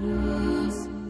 lose.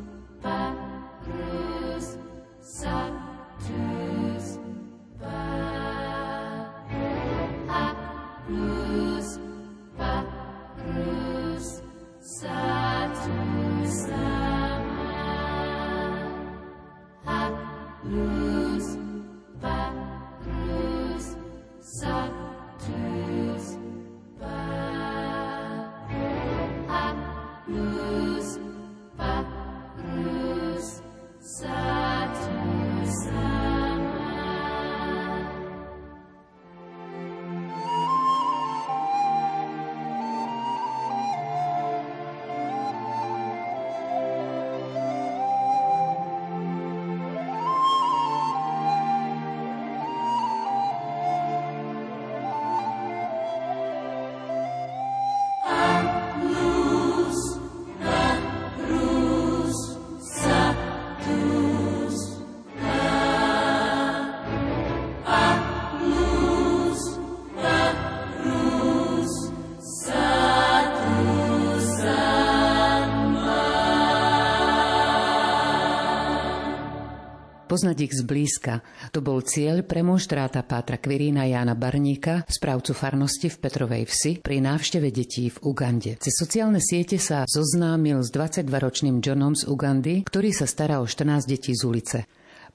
Poznať ich zblízka. To bol cieľ premonštráta Pátra Kvirína Jána Barníka, správcu farnosti v Petrovej vsi, pri návšteve detí v Ugande. Cez sociálne siete sa zoznámil s 22-ročným Johnom z Ugandy, ktorý sa stará o 14 detí z ulice.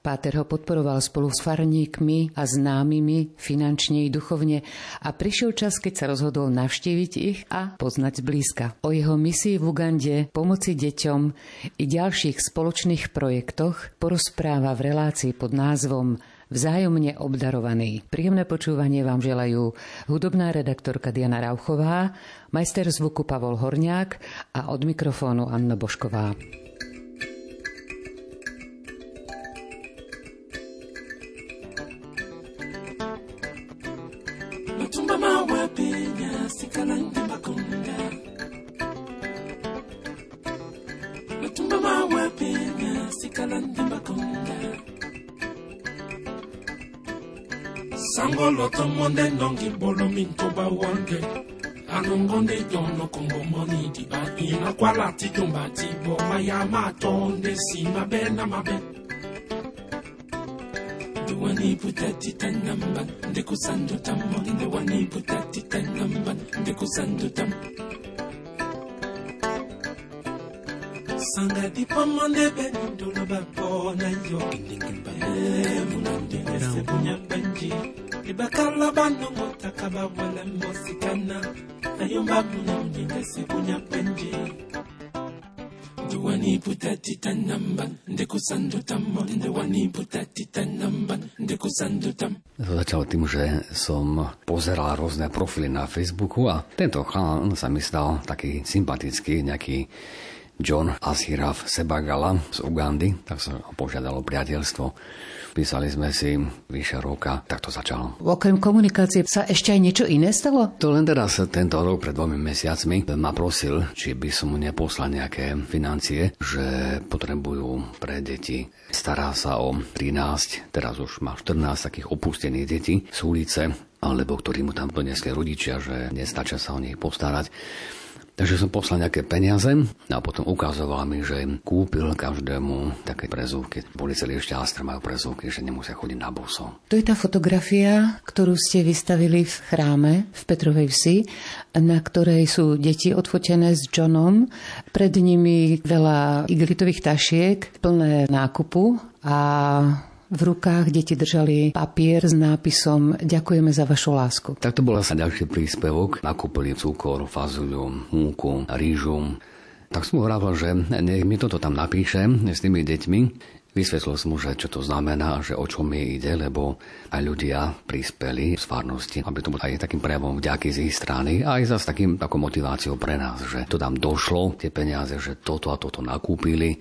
Páter ho podporoval spolu s farníkmi a známymi finančne i duchovne a prišiel čas, keď sa rozhodol navštíviť ich a poznať zblízka. O jeho misii v Ugande, pomoci deťom i ďalších spoločných projektoch porozpráva v relácii pod názvom vzájomne obdarovaný. Príjemné počúvanie vám želajú hudobná redaktorka Diana Rauchová, majster zvuku Pavol Horniák a od mikrofónu Anna Bošková. oge anụngondị dọnụkọngọmọni dịba ịnakwala tijomba ti bọ maya ma atọ ndị si mabe na mabe wani buta titan nan ban da kusan dutan mori da wani buta titan nan ban da kusan dutan sanga di pamma ne ben dolo ba po na yo kingin ba e munan de se punya banji. Ibakala banongo takaba wala mosikana ayomba muna mnyengese kunya penje Ndewani putati tanamban, ndeku sandu tammo, ndewani putati tanamban, ndeku sandu tam. To začalo tým, že som pozeral rôzne profily na Facebooku a tento chalán sa mi stal taký sympatický, nejaký John Asiraf Sebagala z Ugandy, tak sa požiadalo priateľstvo. Písali sme si vyše roka, tak to začalo. Okrem komunikácie sa ešte aj niečo iné stalo? To len teraz tento rok pred dvomi mesiacmi ma prosil, či by som mu neposlal nejaké financie, že potrebujú pre deti. Stará sa o 13, teraz už má 14 takých opustených detí z ulice, alebo ktorí mu tam donesli rodičia, že nestačia sa o nich postarať. Takže som poslal nejaké peniaze a potom ukazoval mi, že kúpil každému také prezúvky. Boli celí šťastné, majú prezúvky, že nemusia chodiť na buso. To je tá fotografia, ktorú ste vystavili v chráme v Petrovej vsi, na ktorej sú deti odfotené s Johnom. Pred nimi veľa igelitových tašiek, plné nákupu a v rukách deti držali papier s nápisom Ďakujeme za vašu lásku. Tak to bol sa ďalší príspevok. Nakúpili cukor, fazuľu, múku, rýžu. Tak som hovoril, že nech mi toto tam napíše s tými deťmi. Vysvetlil som mu, že čo to znamená, že o čom mi ide, lebo aj ľudia prispeli z farnosti, aby to bolo aj takým prejavom vďaky z ich strany aj za takým takou motiváciou pre nás, že to tam došlo, tie peniaze, že toto a toto nakúpili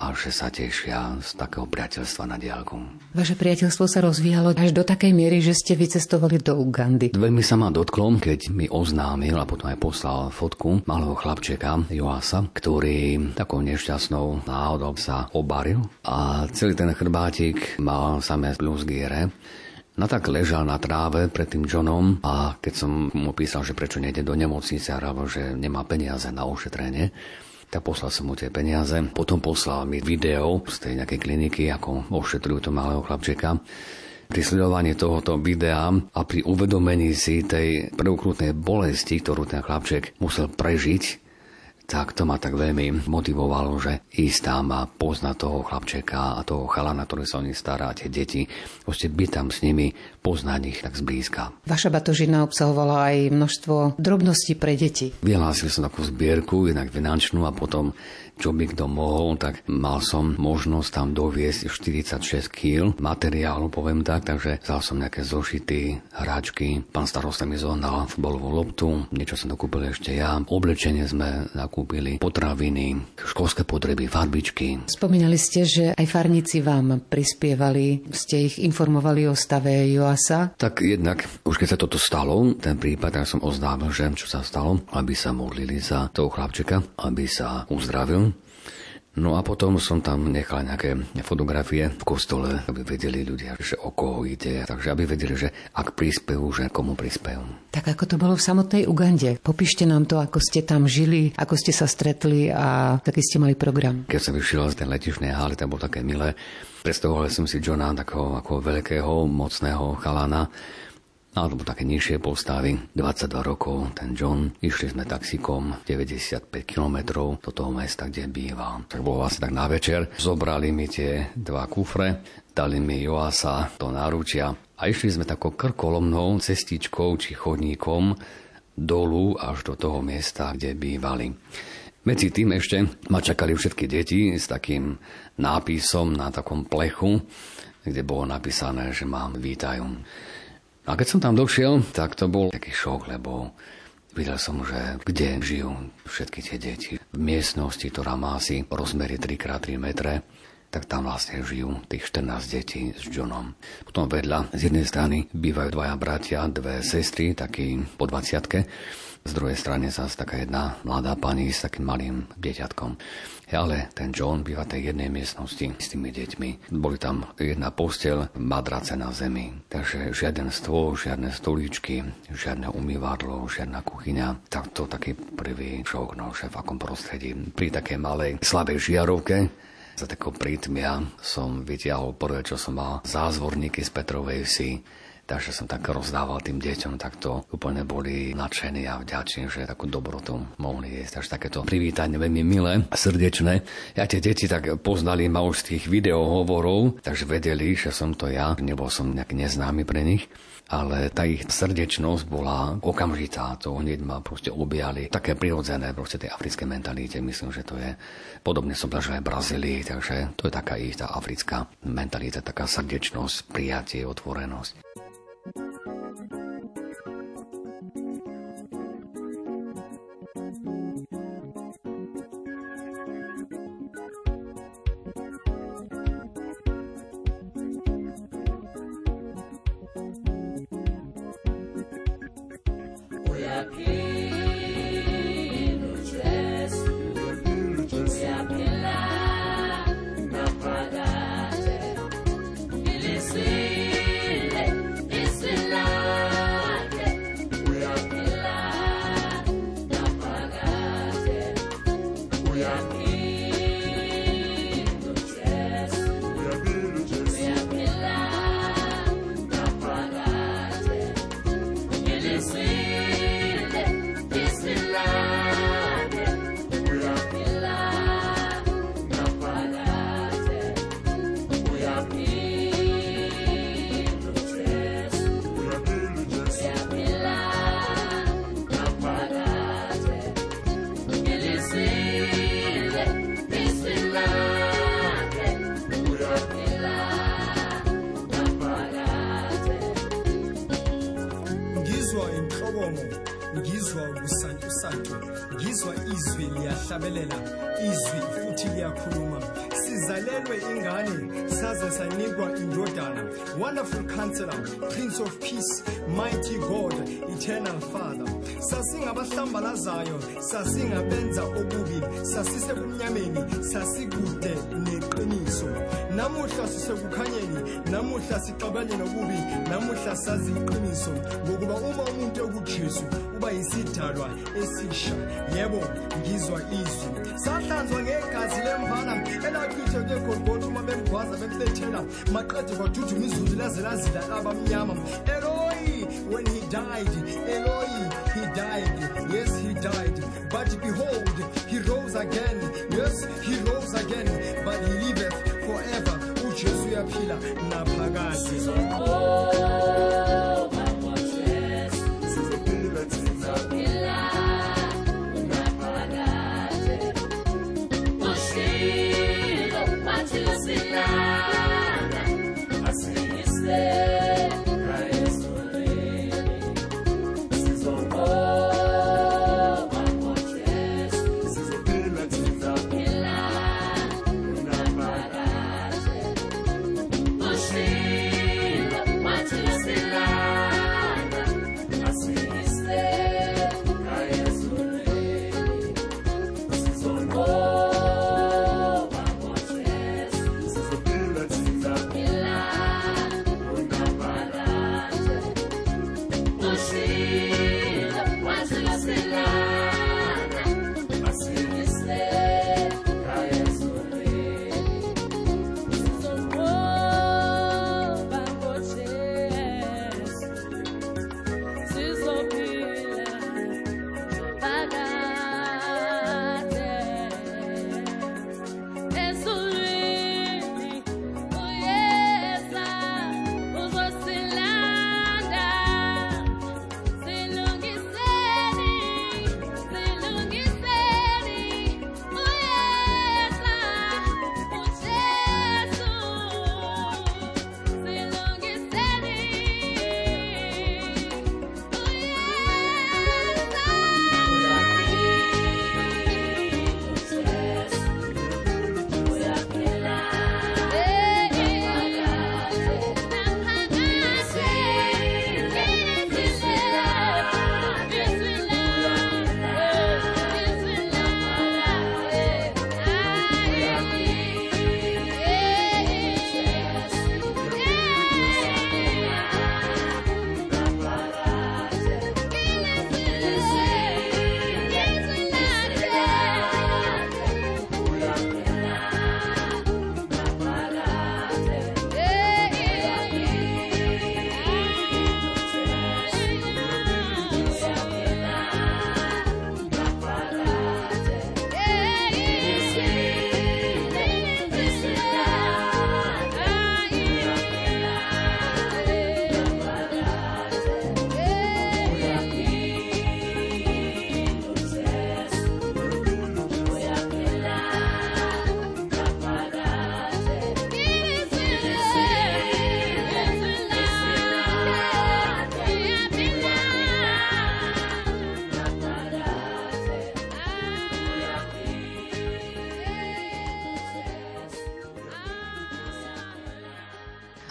a že sa tešia z takého priateľstva na diálku. Vaše priateľstvo sa rozvíjalo až do takej miery, že ste vycestovali do Ugandy. Veľmi sa ma dotklo, keď mi oznámil a potom aj poslal fotku malého chlapčeka Joasa, ktorý takou nešťastnou náhodou sa obaril a celý ten chrbátik mal samé blúzgiere. No tak ležal na tráve pred tým Johnom a keď som mu písal, že prečo nejde do nemocnice a že nemá peniaze na ošetrenie, tak poslal som mu tie peniaze. Potom poslal mi video z tej nejakej kliniky, ako ošetrujú to malého chlapčeka pri sledovaní tohoto videa a pri uvedomení si tej preukrutnej bolesti, ktorú ten chlapček musel prežiť, tak to ma tak veľmi motivovalo, že ísť tam a poznať toho chlapčeka a toho chalana, ktorý sa o nich stará, tie deti, proste byť tam s nimi, poznať ich tak zblízka. Vaša batožina obsahovala aj množstvo drobností pre deti. Vyhlásil som takú zbierku, jednak finančnú a potom čo by kto mohol, tak mal som možnosť tam doviesť 46 kg materiálu, poviem tak, takže vzal som nejaké zošity, hráčky, pán starosta mi zohnal futbalovú loptu, niečo som dokúpil ešte ja, oblečenie sme nakúpili, potraviny, školské potreby, farbičky. Spomínali ste, že aj farníci vám prispievali, ste ich informovali o stave Joasa? Tak jednak, už keď sa toto stalo, ten prípad, tak som oznámil, že čo sa stalo, aby sa modlili za toho chlapčeka, aby sa uzdravil, No a potom som tam nechal nejaké fotografie v kostole, aby vedeli ľudia, že o koho ide. Takže aby vedeli, že ak prispejú, že komu prispejú. Tak ako to bolo v samotnej Ugande? Popíšte nám to, ako ste tam žili, ako ste sa stretli a taký ste mali program. Keď som vyšiel z tej letišnej haly, to bolo také milé. Predstavoval som si Johna takého ako veľkého, mocného chalana, alebo také nižšie postavy, 22 rokov, ten John. Išli sme taxikom 95 km do toho mesta, kde býval. Tak bolo vlastne tak na večer. Zobrali mi tie dva kufre, dali mi Joasa do náručia a išli sme takou krkolomnou cestičkou či chodníkom dolu až do toho miesta, kde bývali. Medzi tým ešte ma čakali všetky deti s takým nápisom na takom plechu, kde bolo napísané, že mám vítajú. A keď som tam došiel, tak to bol taký šok, lebo videl som, že kde žijú všetky tie deti. V miestnosti, ktorá má asi rozmery 3x3 metre, tak tam vlastne žijú tých 14 detí s Johnom. Potom vedľa z jednej strany bývajú dvaja bratia, dve sestry, takí po 20 z druhej strany sa taká jedna mladá pani s takým malým dieťatkom. Ale ten John býva tej jednej miestnosti s tými deťmi. Boli tam jedna postel, madrace na zemi. Takže žiaden stôl, žiadne stolíčky, žiadne umývadlo, žiadna kuchyňa. Tak to taký prvý šok, no, že v akom prostredí. Pri takej malej slabej žiarovke za takého prítmia som vytiahol prvé, čo som mal, zázvorníky z Petrovej vsi Takže som tak rozdával tým deťom, tak to úplne boli nadšení a vďační, že takú dobrotu mohli jesť. Takže takéto privítanie veľmi milé a srdečné. Ja tie deti tak poznali ma už z tých videohovorov, takže vedeli, že som to ja. Nebol som nejak neznámy pre nich ale tá ich srdečnosť bola okamžitá, to hneď ma proste objali. Také prirodzené proste tej africké mentalite, myslím, že to je, podobne som zažil aj v Brazílii, takže to je taká ich tá africká mentalita, taká srdečnosť, prijatie, otvorenosť. Ngizwa izwi liyahlabelela izwi futhi liyakhuluma. Sizalelwe ingane saze sanikwa indodana. Wonderful counselor prince of peace mighty god eternal father sasingabahlambalazayo sasingabenza okubi sasisebumnyameni sasikude neqiniso. Namuhla sisekukhanyeni namuhla sixabane nokubi namuhla sazi iqiniso. Ngokuba uma umuntu ekujesu uba yisidalwa esisha yebo ngizwa izwi. Sahlanzwa ngegazi lemvana elachithwe ngegolgotha uma bemgwaza bemfethela maqede kwaduthuma izulu laze lazila abamnyama eloi when he died eloi but behold he rose again. Yes he rose again. But he liveth forever. Ujesu uyaphila naphakade oh.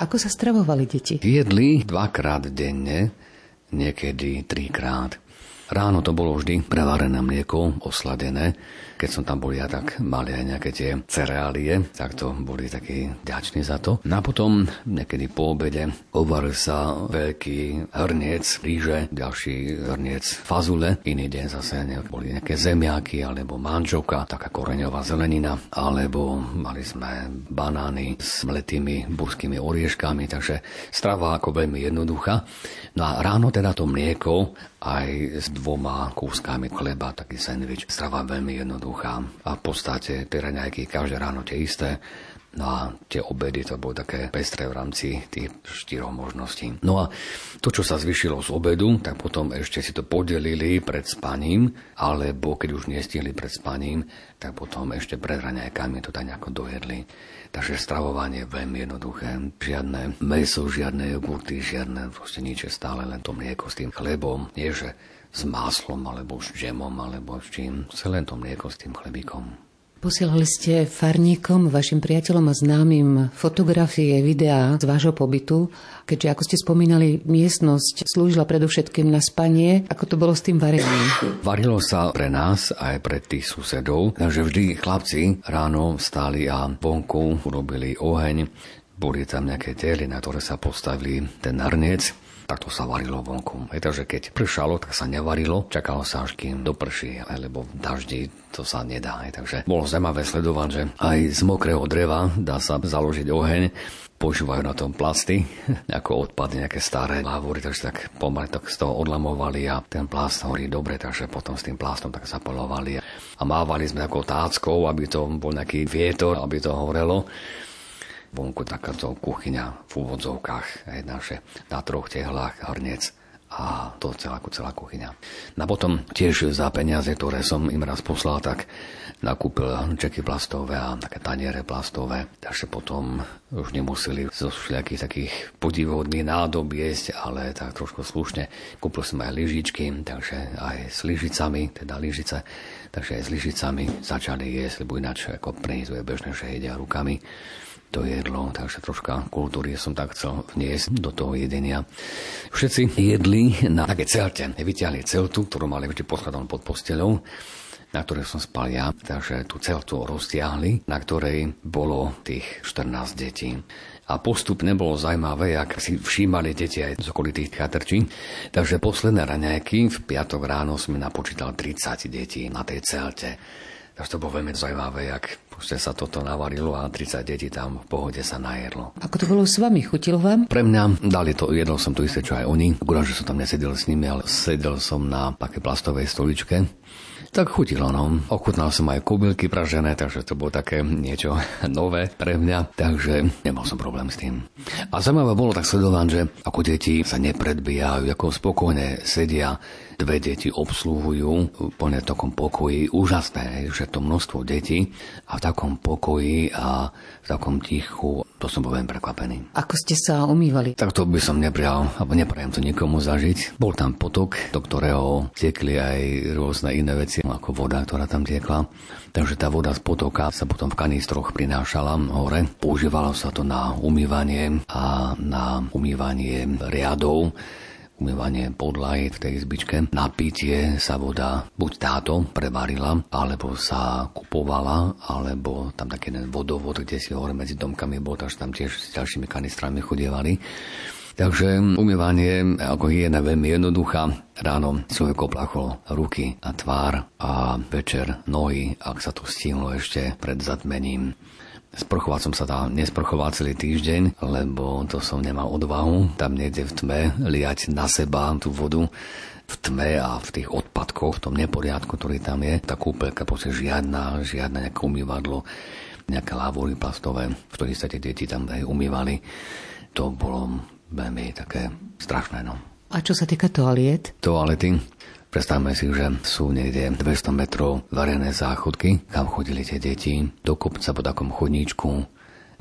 Ako sa stravovali deti? Jedli dvakrát denne, niekedy trikrát. Ráno to bolo vždy prevarené mlieko, osladené. Keď som tam bol ja, tak mali aj nejaké tie cereálie, tak to boli takí ďační za to. No a potom, niekedy po obede, ovaril sa veľký hrniec ríže, ďalší hrniec fazule, iný deň zase boli nejaké zemiaky, alebo manžoka, taká koreňová zelenina, alebo mali sme banány s mletými burskými orieškami, takže strava ako veľmi jednoduchá. No a ráno teda to mlieko aj s dvoma kúskami chleba, taký sandwich. Strava veľmi jednoduchá a v podstate tie raňajky každé ráno tie isté. No a tie obedy to bolo také pestré v rámci tých štyroch možností. No a to, čo sa zvyšilo z obedu, tak potom ešte si to podelili pred spaním, alebo keď už nestihli pred spaním, tak potom ešte pred raňajkami to tak nejako dojedli. Takže stravovanie je veľmi jednoduché. Žiadne meso, žiadne jogurty, žiadne proste nič, stále len to mlieko s tým chlebom. Nie, že s máslom, alebo s džemom, alebo s čím. Len to mlieko s tým chlebíkom. Posielali ste farníkom, vašim priateľom a známym fotografie, videá z vášho pobytu, keďže ako ste spomínali, miestnosť slúžila predovšetkým na spanie. Ako to bolo s tým varením? Varilo sa pre nás aj pre tých susedov, takže vždy chlapci ráno stáli a vonku urobili oheň, boli tam nejaké tely, na ktoré sa postavili ten hrniec tak to sa varilo vonku. Je to, že keď pršalo, tak sa nevarilo, čakalo sa až kým doprší, lebo v daždi to sa nedá. Takže bolo zaujímavé sledovať, že aj z mokrého dreva dá sa založiť oheň, používajú na tom plasty, ako odpady nejaké staré lávory, takže tak pomaly tak z toho odlamovali a ten plast horí dobre, takže potom s tým plastom tak zapolovali a mávali sme takou táckou, aby to bol nejaký vietor, aby to horelo vonku takáto kuchyňa v úvodzovkách, aj naše na troch tehlách hrniec a to celá, celá kuchyňa. No a potom tiež za peniaze, ktoré som im raz poslal, tak nakúpil čeky plastové a také taniere plastové, takže potom už nemuseli zo všelijakých takých podivodných nádob jesť, ale tak trošku slušne. Kúpil som aj lyžičky, takže aj s lyžicami, teda lyžice, takže aj s lyžicami začali jesť, lebo ináč ako pre nich je bežné, že jedia rukami to jedlo, takže troška kultúry som tak chcel vniesť do toho jedenia. Všetci jedli na také celte. Vyťahli celtu, ktorú mali vždy poskladom pod postelou na ktorej som spal ja, takže tú celtu roztiahli, na ktorej bolo tých 14 detí. A postupne bolo zaujímavé, ak si všímali deti aj z okolitých chatrčí. Takže posledné raňajky v piatok ráno sme napočítali 30 detí na tej celte. Takže to bolo veľmi zaujímavé, jak Proste sa toto navarilo a 30 detí tam v pohode sa najedlo. Ako to bolo s vami? Chutilo vám? Pre mňa dali to, jedol som to isté, čo aj oni. Akurát, že som tam nesedel s nimi, ale sedel som na také plastovej stoličke. Tak chutilo, no. Ochutnal som aj kobylky pražené, takže to bolo také niečo nové pre mňa, takže nemal som problém s tým. A zaujímavé bolo tak sledovať, že ako deti sa nepredbijajú, ako spokojne sedia dve deti obsluhujú úplne v takom pokoji. Úžasné, že to množstvo detí a v takom pokoji a v takom tichu, to som bol veľmi prekvapený. Ako ste sa umývali? Tak to by som neprijal, alebo neprajem to nikomu zažiť. Bol tam potok, do ktorého tiekli aj rôzne iné veci, ako voda, ktorá tam tiekla. Takže tá voda z potoka sa potom v kanistroch prinášala hore. Používalo sa to na umývanie a na umývanie riadov umývanie podlahy v tej izbičke. Na pitie sa voda buď táto prevarila, alebo sa kupovala, alebo tam taký jeden vodovod, kde si hore medzi domkami bol, takže tam tiež s ďalšími kanistrami chodievali. Takže umývanie ako hygiena veľmi jednoduchá. Ráno človek oplachol ruky a tvár a večer nohy, ak sa to stihlo ešte pred zatmením. Sprchovať som sa tam nesprchoval celý týždeň, lebo to som nemal odvahu. Tam niekde v tme liať na seba tú vodu v tme a v tých odpadkoch, v tom neporiadku, ktorý tam je. Tá kúpeľka proste žiadna, žiadne nejaké umývadlo, nejaké lávory plastové, v ktorých sa tie deti tam aj umývali. To bolo veľmi také strašné. No. A čo sa týka toaliet? Toalety, Predstavme si, že sú niekde 200 metrov varené záchodky, kam chodili tie deti, do kopca po takom chodníčku.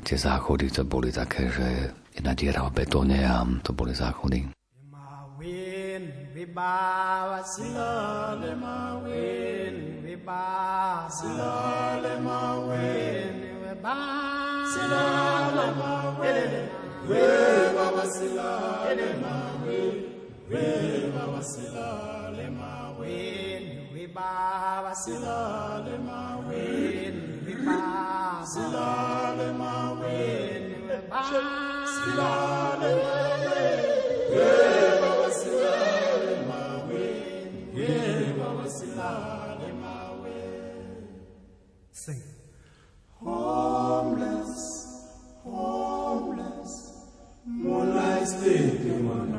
Tie záchody to boli také, že jedna diera v betóne a to boli záchody. silale win, we. Sing. Homeless, homeless, moonlight sleeping.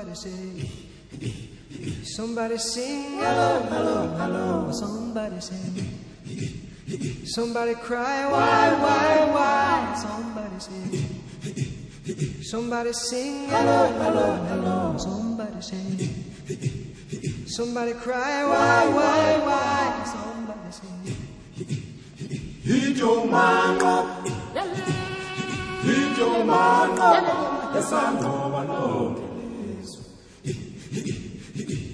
Somebody say, somebody sing, hello, hello, hello. Somebody sing. Somebody cry, why, why, why? Somebody say, somebody sing, hello, hello, hello. Somebody say, somebody cry, why, why, why? Somebody say, Ijomango, Ijomango, esangoba lonke lizwe.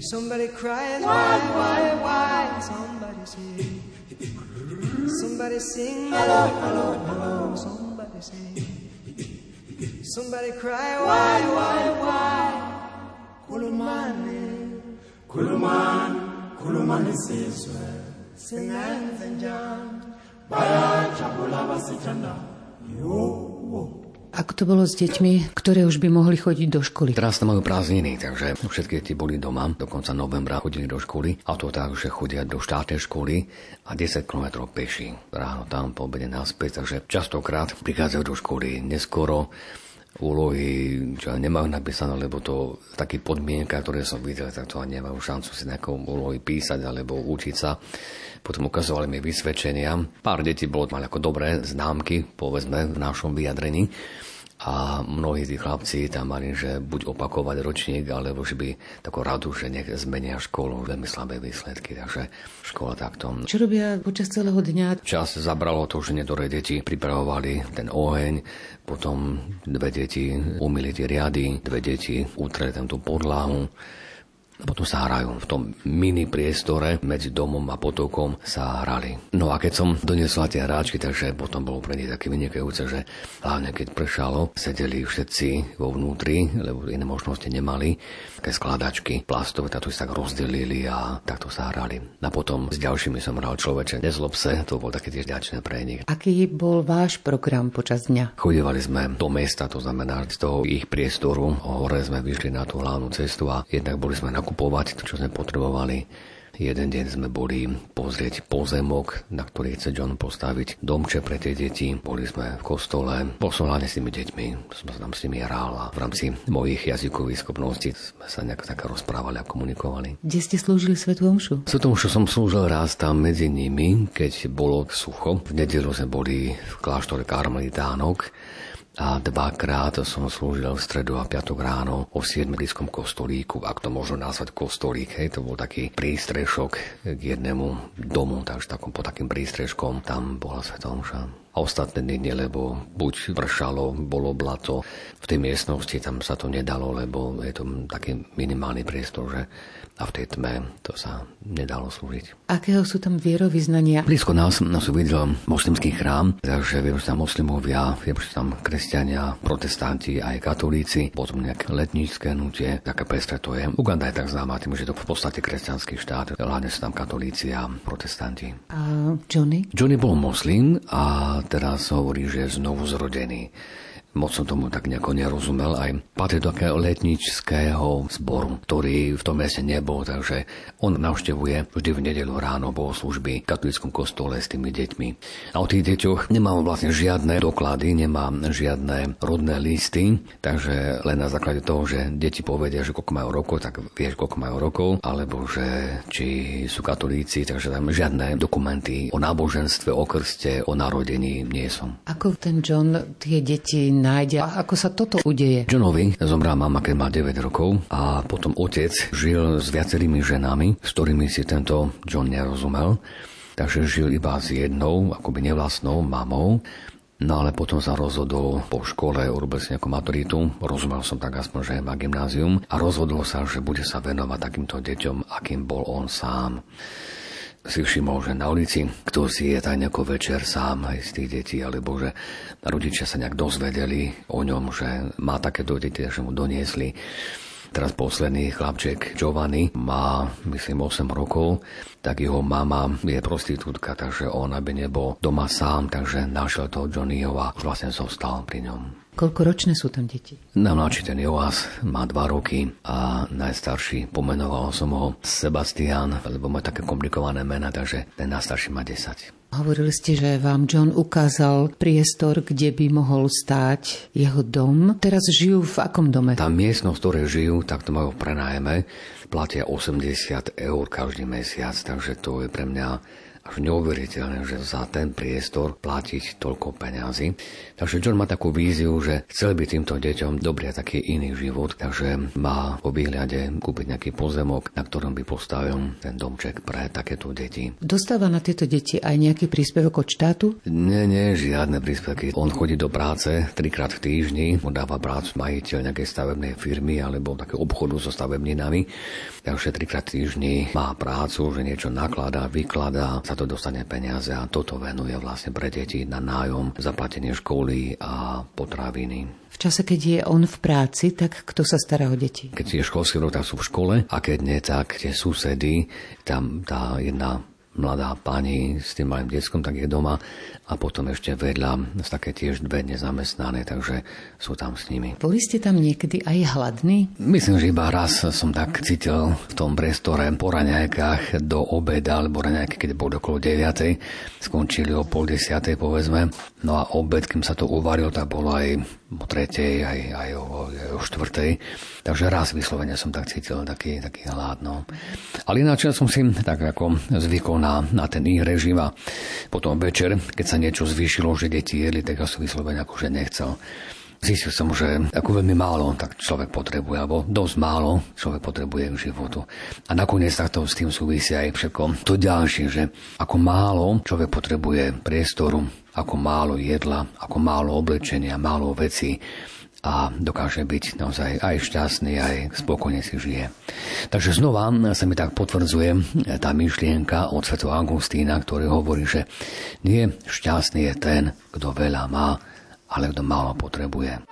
somebody cries, why, why, why? Somebody say, somebody sing, hello, hello, hello. Somebody say, somebody cry, why, why, why? Kulumani, kulumani, kulumani sizwe, singenze njani? Bayajabula basithanda, yo. Ako to bolo s deťmi, ktoré už by mohli chodiť do školy? Teraz to majú prázdniny, takže všetky deti boli doma. Do konca novembra chodili do školy. A to tak, že chodia do štátnej školy a 10 km peši. Ráno tam, po obede naspäť, takže častokrát prichádzajú do školy neskoro úlohy, čo nemajú napísané, lebo to také podmienka, ktoré som videl, tak to ani nemajú šancu si nejakou úlohy písať alebo učiť sa. Potom ukazovali mi vysvedčenia. Pár detí bolo mali ako dobré známky, povedzme, v našom vyjadrení. A mnohí tí chlapci tam mali, že buď opakovať ročník, alebo že by takú radu, že nech zmenia školu, veľmi slabé výsledky. Takže škola takto. Čo robia počas celého dňa? Čas zabralo to, že niektoré deti pripravovali ten oheň, potom dve deti umili tie riady, dve deti utreli tam tú podlahu, potom sa hrajú. V tom mini priestore medzi domom a potokom sa hrali. No a keď som doniesla tie hráčky, takže potom bolo pre nich také vynikajúce, že hlavne keď pršalo, sedeli všetci vo vnútri, lebo iné možnosti nemali. Také skladačky plastové, táto si tak rozdelili a takto sa hrali. A potom s ďalšími som hral človeče. Nezlob se, to bol také tiež ďačné pre nich. Aký bol váš program počas dňa? Chodívali sme do mesta, to znamená z toho ich priestoru. Hore sme vyšli na tú hlavnú cestu a jednak boli sme nakupovať to, čo sme potrebovali. Jeden deň sme boli pozrieť pozemok, na ktorý chce John postaviť domče pre tie deti. Boli sme v kostole, bol som hlavne s tými deťmi, som sa tam s nimi hral a v rámci mojich jazykových schopností sme sa nejak tak rozprávali a komunikovali. Kde ste slúžili Svetú Omšu? Svetu Omšu som slúžil raz tam medzi nimi, keď bolo sucho. V nedelu sme boli v kláštore Karmelitánok a dvakrát som slúžil v stredu a piatok ráno o 7 blízkom kostolíku, ak to možno nazvať kostolík, hej, to bol taký prístrešok k jednému domu, takže takom po takým prístreškom tam bola Sveta a ostatné dny, lebo buď vršalo, bolo blato. V tej miestnosti tam sa to nedalo, lebo je to taký minimálny priestor, že a v tej tme to sa nedalo slúžiť. Akého sú tam vierovýznania? Blízko nás, nás uvidel moslimský chrám, takže viem, že tam moslimovia, viem, že tam kresťania, protestanti, aj katolíci, potom nejaké letnícke hnutie, taká pestre to je. Uganda je tak známa tým, že to v podstate kresťanský štát, hlavne sú tam katolíci a protestanti. A Johnny? Johnny bol moslim a teraz hovorí, že je znovu zrodený. Moc som tomu tak nejako nerozumel. Aj patrí do takého letničského zboru, ktorý v tom meste nebol, takže on navštevuje vždy v nedelu ráno služby v katolickom kostole s tými deťmi. A o tých deťoch nemám vlastne žiadne doklady, nemám žiadne rodné listy, takže len na základe toho, že deti povedia, že koľko majú rokov, tak vieš, koľko majú rokov, alebo že či sú katolíci, takže tam žiadne dokumenty o náboženstve, o krste, o narodení nie som. Ako ten John tie deti nájde. A ako sa toto udeje? Johnovi zomrá mama, keď má 9 rokov a potom otec žil s viacerými ženami, s ktorými si tento John nerozumel. Takže žil iba s jednou, akoby nevlastnou mamou. No ale potom sa rozhodol po škole, urobil si nejakú maturitu, rozumel som tak aspoň, že má gymnázium a rozhodol sa, že bude sa venovať takýmto deťom, akým bol on sám si všimol, že na ulici, kto si je tak nejako večer sám aj z tých detí, alebo že rodičia sa nejak dozvedeli o ňom, že má takéto deti, že mu doniesli. Teraz posledný chlapček Giovanni má, myslím, 8 rokov, tak jeho mama je prostitútka, takže on aby nebol doma sám, takže našiel toho Johnnyho a už vlastne zostal pri ňom. Koľko ročné sú tam deti? Najmladší ten Joás má 2 roky a najstarší pomenoval som ho Sebastian, lebo má také komplikované mena, takže ten najstarší má 10. Hovorili ste, že vám John ukázal priestor, kde by mohol stáť jeho dom. Teraz žijú v akom dome? Tá miestnosť, ktoré žijú, tak to majú prenájme. Platia 80 eur každý mesiac, takže to je pre mňa až neuveriteľné, že za ten priestor platiť toľko peňazí. Takže John má takú víziu, že chcel by týmto deťom dobrý taký iný život, takže má po výhľade kúpiť nejaký pozemok, na ktorom by postavil ten domček pre takéto deti. Dostáva na tieto deti aj nejaký príspevok od štátu? Nie, nie, žiadne príspevky. On chodí do práce trikrát v týždni, mu dáva prácu majiteľ nejakej stavebnej firmy alebo také obchodu so stavebninami. Takže trikrát v týždni má prácu, že niečo nakladá, vykladá, sa to dostane peniaze a toto venuje vlastne pre deti na nájom, zaplatenie školy a potraviny. V čase, keď je on v práci, tak kto sa stará o deti? Keď je školský rok, tak sú v škole a keď nie, tak tie susedy, tam tá jedna mladá pani s tým malým detskom, tak je doma a potom ešte vedľa sú také tiež dve nezamestnané, takže sú tam s nimi. Boli ste tam niekedy aj hladní? Myslím, že iba raz som tak cítil v tom priestore po raňajkách do obeda, alebo raňajky, keď bolo okolo 9. Skončili o pol desiatej, povedzme. No a obed, kým sa to uvaril, tak bolo aj o tretej, aj, aj, o, aj o štvrtej. Takže raz vyslovene som tak cítil taký, taký hlad. No. Ale ináč som si tak ako zvykol na, na ten ich režim a potom večer, keď sa niečo zvýšilo, že deti jedli, tak ja som vyslovene akože nechcel. Zistil som, že ako veľmi málo tak človek potrebuje, alebo dosť málo človek potrebuje k životu. A nakoniec takto s tým súvisí aj všetko to ďalšie, že ako málo človek potrebuje priestoru, ako málo jedla, ako málo oblečenia, málo veci a dokáže byť naozaj aj šťastný, aj spokojne si žije. Takže znova sa mi tak potvrdzuje tá myšlienka od Sv. Augustína, ktorý hovorí, že nie šťastný je ten, kto veľa má, ale kto málo potrebuje.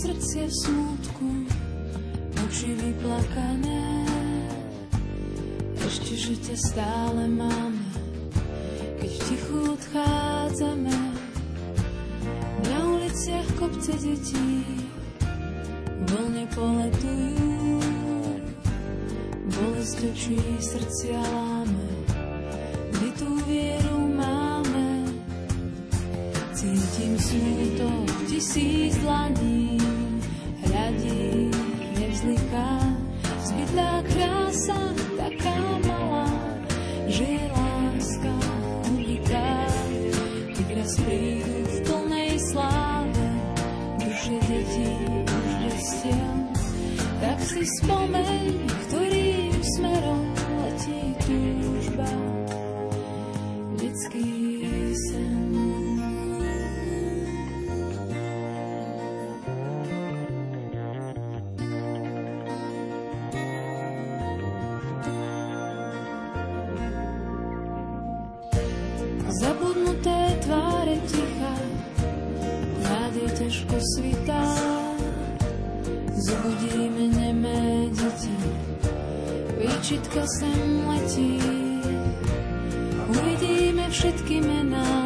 srdcie v smutku, oči vyplakané. Ešte, že ťa stále máme, keď v tichu odchádzame. Na uliciach kopce detí voľne poletujú, bolesť očí srdcia láme. Všetky mená,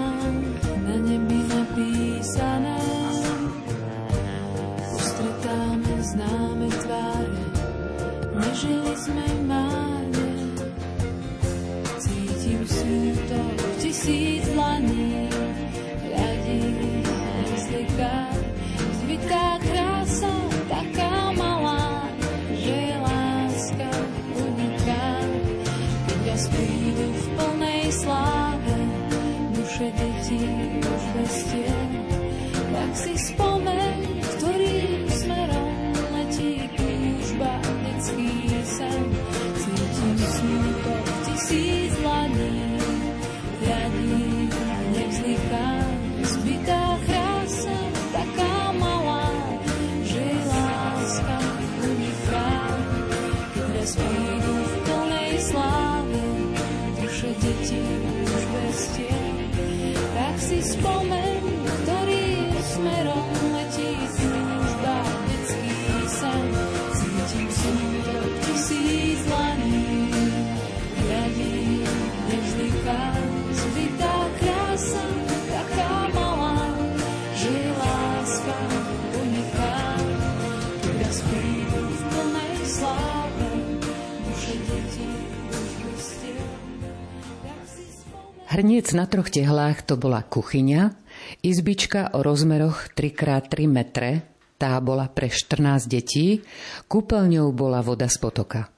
Hrniec na troch tehlách to bola kuchyňa, izbička o rozmeroch 3x3 metre, tá bola pre 14 detí, kúpeľňou bola voda z potoka.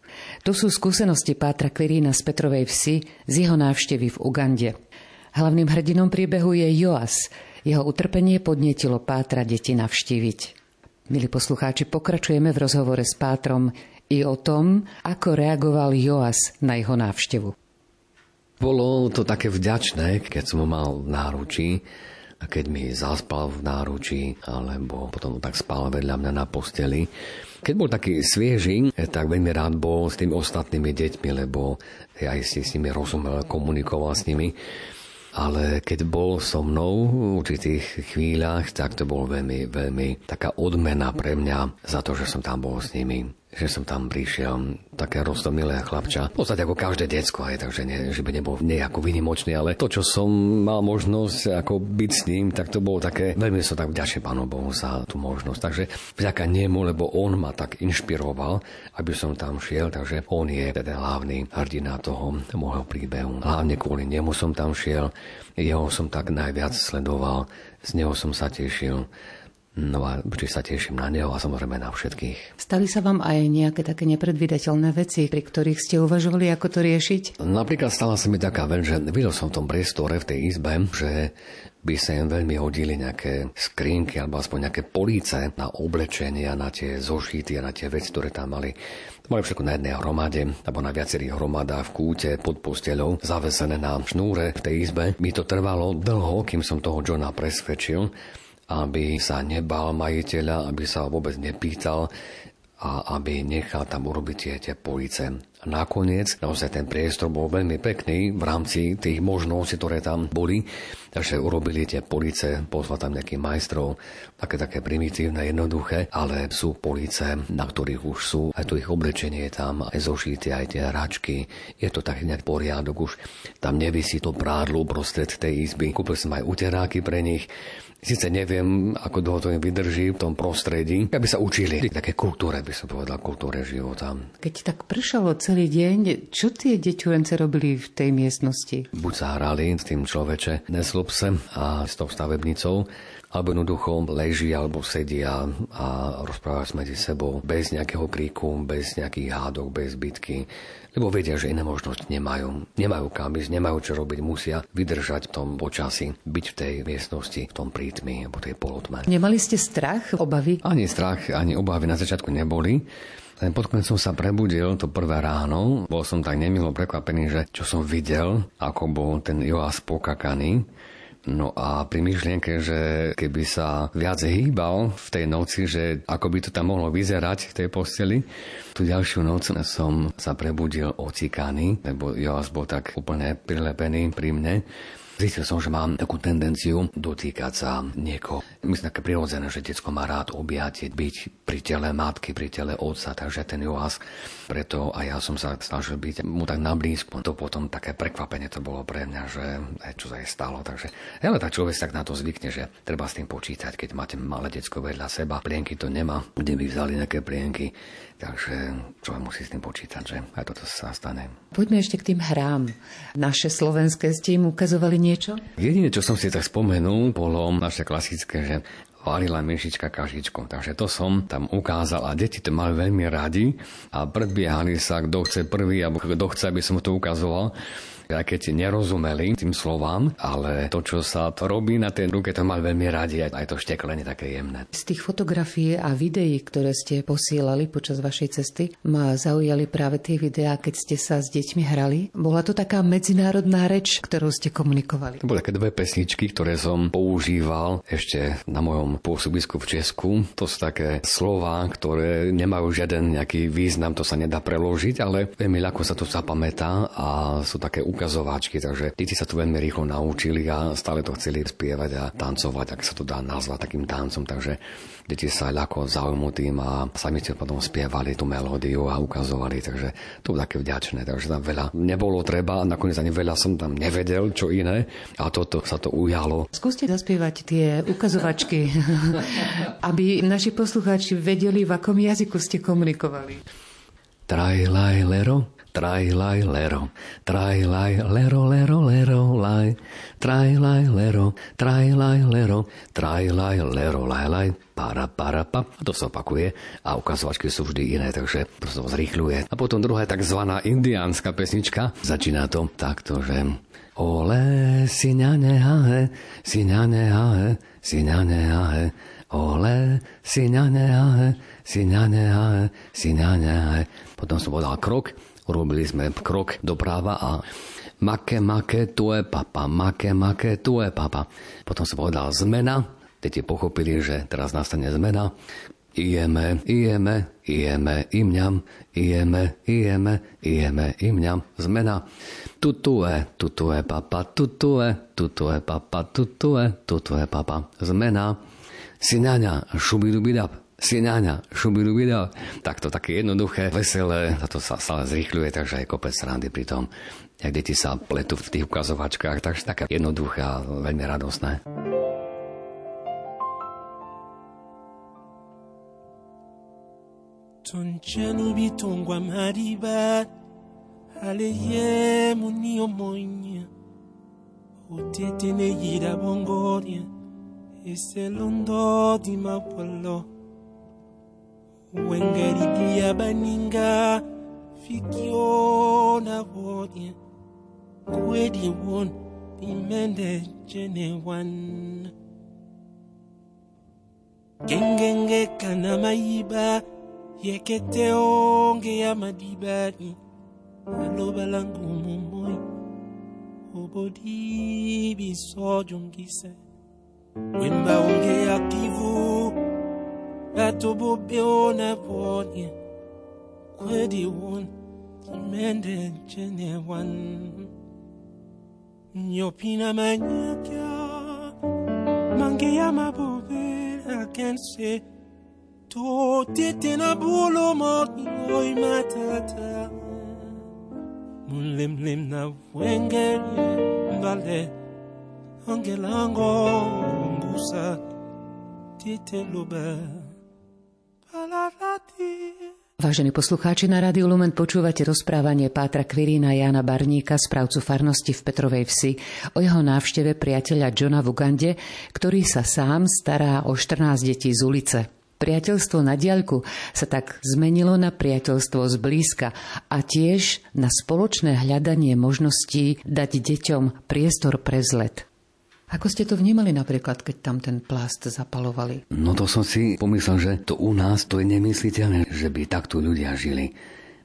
To sú skúsenosti Pátra Quirína z Petrovej vsi z jeho návštevy v Ugande. Hlavným hrdinom príbehu je Joas. Jeho utrpenie podnietilo Pátra deti navštíviť. Milí poslucháči, pokračujeme v rozhovore s Pátrom i o tom, ako reagoval Joas na jeho návštevu. Bolo to také vďačné, keď som ho mal v náručí, a keď mi zaspal v náručí, alebo potom tak spal vedľa mňa na posteli. Keď bol taký svieži, tak veľmi rád bol s tými ostatnými deťmi, lebo ja si s nimi rozumel, komunikoval s nimi. Ale keď bol so mnou v určitých chvíľach, tak to bolo veľmi, veľmi taká odmena pre mňa za to, že som tam bol s nimi že som tam prišiel, také rostomilé chlapča. V podstate ako každé decko, aj, takže nie, že by nebol nejako vynimočný, ale to, čo som mal možnosť ako byť s ním, tak to bolo také, veľmi som tak vďačný Pánu Bohu za tú možnosť. Takže vďaka nemu, lebo on ma tak inšpiroval, aby som tam šiel, takže on je teda hlavný hrdina toho môjho príbehu. Hlavne kvôli nemu som tam šiel, jeho som tak najviac sledoval, z neho som sa tešil. No a vždy sa teším na neho a samozrejme na všetkých. Stali sa vám aj nejaké také nepredvídateľné veci, pri ktorých ste uvažovali, ako to riešiť? Napríklad stala sa mi taká vec, že videl som v tom priestore v tej izbe, že by sa im veľmi hodili nejaké skrinky alebo aspoň nejaké políce na oblečenie a na tie zošity a na tie veci, ktoré tam mali. Mali všetko na jednej hromade, alebo na viacerých hromadách v kúte pod posteľou, zavesené na šnúre v tej izbe. Mi to trvalo dlho, kým som toho Johna presvedčil, aby sa nebal majiteľa, aby sa vôbec nepýtal a aby nechal tam urobiť tie, police. Nakoniec naozaj ten priestor bol veľmi pekný v rámci tých možností, ktoré tam boli. Takže urobili tie police, pozval tam nejakých majstrov, také také primitívne, jednoduché, ale sú police, na ktorých už sú, aj to ich oblečenie je tam, aj zošity, aj tie hračky. Je to tak nejak poriadok už. Tam nevisí to prádlo prostred tej izby. Kúpil som aj uteráky pre nich. Sice neviem, ako dlho to im vydrží v tom prostredí, aby sa učili také kultúre, by som povedal, kultúre života. Keď tak pršalo celý deň, čo tie deťurence robili v tej miestnosti? Buď sa hrali s tým človeče, neslobse a s tou stavebnicou, alebo jednoducho leží alebo sedia a rozprávajú sa medzi sebou bez nejakého kríku, bez nejakých hádok, bez bitky, lebo vedia, že iné možnosť nemajú. Nemajú kam ísť, nemajú čo robiť, musia vydržať v tom počasí, byť v tej miestnosti, v tom prítmi alebo tej polotme. Nemali ste strach, obavy? Ani strach, ani obavy na začiatku neboli. Len pod som sa prebudil to prvé ráno. Bol som tak nemilo prekvapený, že čo som videl, ako bol ten Joas pokakaný. No a pri myšlienke, že keby sa viac hýbal v tej noci, že ako by to tam mohlo vyzerať v tej posteli, tú ďalšiu noc som sa prebudil ocikaný, lebo Joas bol tak úplne prilepený pri mne. Zistil som, že mám takú tendenciu dotýkať sa niekoho. Myslím, také prirodzené, že detsko má rád objať, byť pri tele matky, pri tele otca, takže ten Joás, preto a ja som sa snažil byť mu tak na blízku. To potom také prekvapenie to bolo pre mňa, že čo sa jej stalo. Takže, ale tak človek tak na to zvykne, že treba s tým počítať, keď máte malé detsko vedľa seba. Plienky to nemá, kde by vzali nejaké plienky. Takže človek musí s tým počítať, že aj toto sa stane. Poďme ešte k tým hrám. Naše slovenské ste im ukazovali niečo? Jediné, čo som si tak spomenul, bolo naše klasické, že varila myšička kašičku. Takže to som tam ukázal a deti to mali veľmi radi a predbiehali sa, kto chce prvý alebo kto chce, aby som to ukazoval aj keď nerozumeli tým slovám, ale to, čo sa to robí na tej ruke, to mali veľmi radi, aj to šteklenie také jemné. Z tých fotografií a videí, ktoré ste posielali počas vašej cesty, ma zaujali práve tie videá, keď ste sa s deťmi hrali. Bola to taká medzinárodná reč, ktorú ste komunikovali. To boli také dve pesničky, ktoré som používal ešte na mojom pôsobisku v Česku. To sú také slova, ktoré nemajú žiaden nejaký význam, to sa nedá preložiť, ale veľmi ľahko sa to zapamätá a sú také ukazováčky, takže deti sa to veľmi rýchlo naučili a stále to chceli spievať a tancovať, ak sa to dá nazvať takým tancom, takže deti sa ľahko zaujmú tým a sami ste potom spievali tú melódiu a ukazovali, takže to bolo také vďačné, takže tam veľa nebolo treba, nakoniec ani veľa som tam nevedel, čo iné a toto sa to ujalo. Skúste zaspievať tie ukazovačky, aby naši poslucháči vedeli, v akom jazyku ste komunikovali. Trajlaj lero, Trajlaj lero, trajlaj lero, lero, lero, laj. Trajlaj lero, trajlaj lero, trajlaj lero, laj, laj. Para, para, pa. A to sa opakuje a ukazovačky sú vždy iné, takže to sa zrýchľuje. A potom druhá tzv. indiánska pesnička. Začína to takto, že Ole, siňane hahe, siňane hahe, siňane hahe, ole, siňane hahe, siňane hahe, siňane hahe. Potom som povedal krok, Urobili sme krok doprava a make, make, tu papa, make, make, tu papa. Potom som povedal zmena, deti pochopili, že teraz nastane zmena. Ijeme, ijeme, ijeme, imňam, ijeme, ijeme, ijeme, imňam, zmena. Tutue, tutue papa, tutue, tutue papa, tutue, tutue papa, zmena. Siňaňa, šubidubidab, Sináňa, šubiru. Tak to také jednoduché, veselé, to sa stále zrýchľuje, takže aj kopec srandy pri tom. Jak deti sa pletú v tých ukazovačkách, takže také jednoduché a veľmi radosné. tonjani bitungwa mariba aleye muni omonya utete ne yira bongoria eselondo di mapolo wengeridia baninga fikiona vodie kwedi won imende jene wan. Gengenge kana maiba yekete onge ya madibani aloba langu obodi biso jongise wemba onge ya kivu atobobeona ponye kwedi won imende chene wan nyopina manyakya mange ya mabobe akense to tete na bulo moni oi matata mulemlem na wengere mbale angelango mbusa tete loba Vážení poslucháči, na Rádiu Lumen počúvate rozprávanie Pátra Kvirína Jana Barníka, správcu farnosti v Petrovej vsi, o jeho návšteve priateľa Johna v Ugande, ktorý sa sám stará o 14 detí z ulice. Priateľstvo na diaľku sa tak zmenilo na priateľstvo zblízka a tiež na spoločné hľadanie možností dať deťom priestor pre zlet. Ako ste to vnímali napríklad, keď tam ten plast zapalovali? No to som si pomyslel, že to u nás to je nemysliteľné, že by takto ľudia žili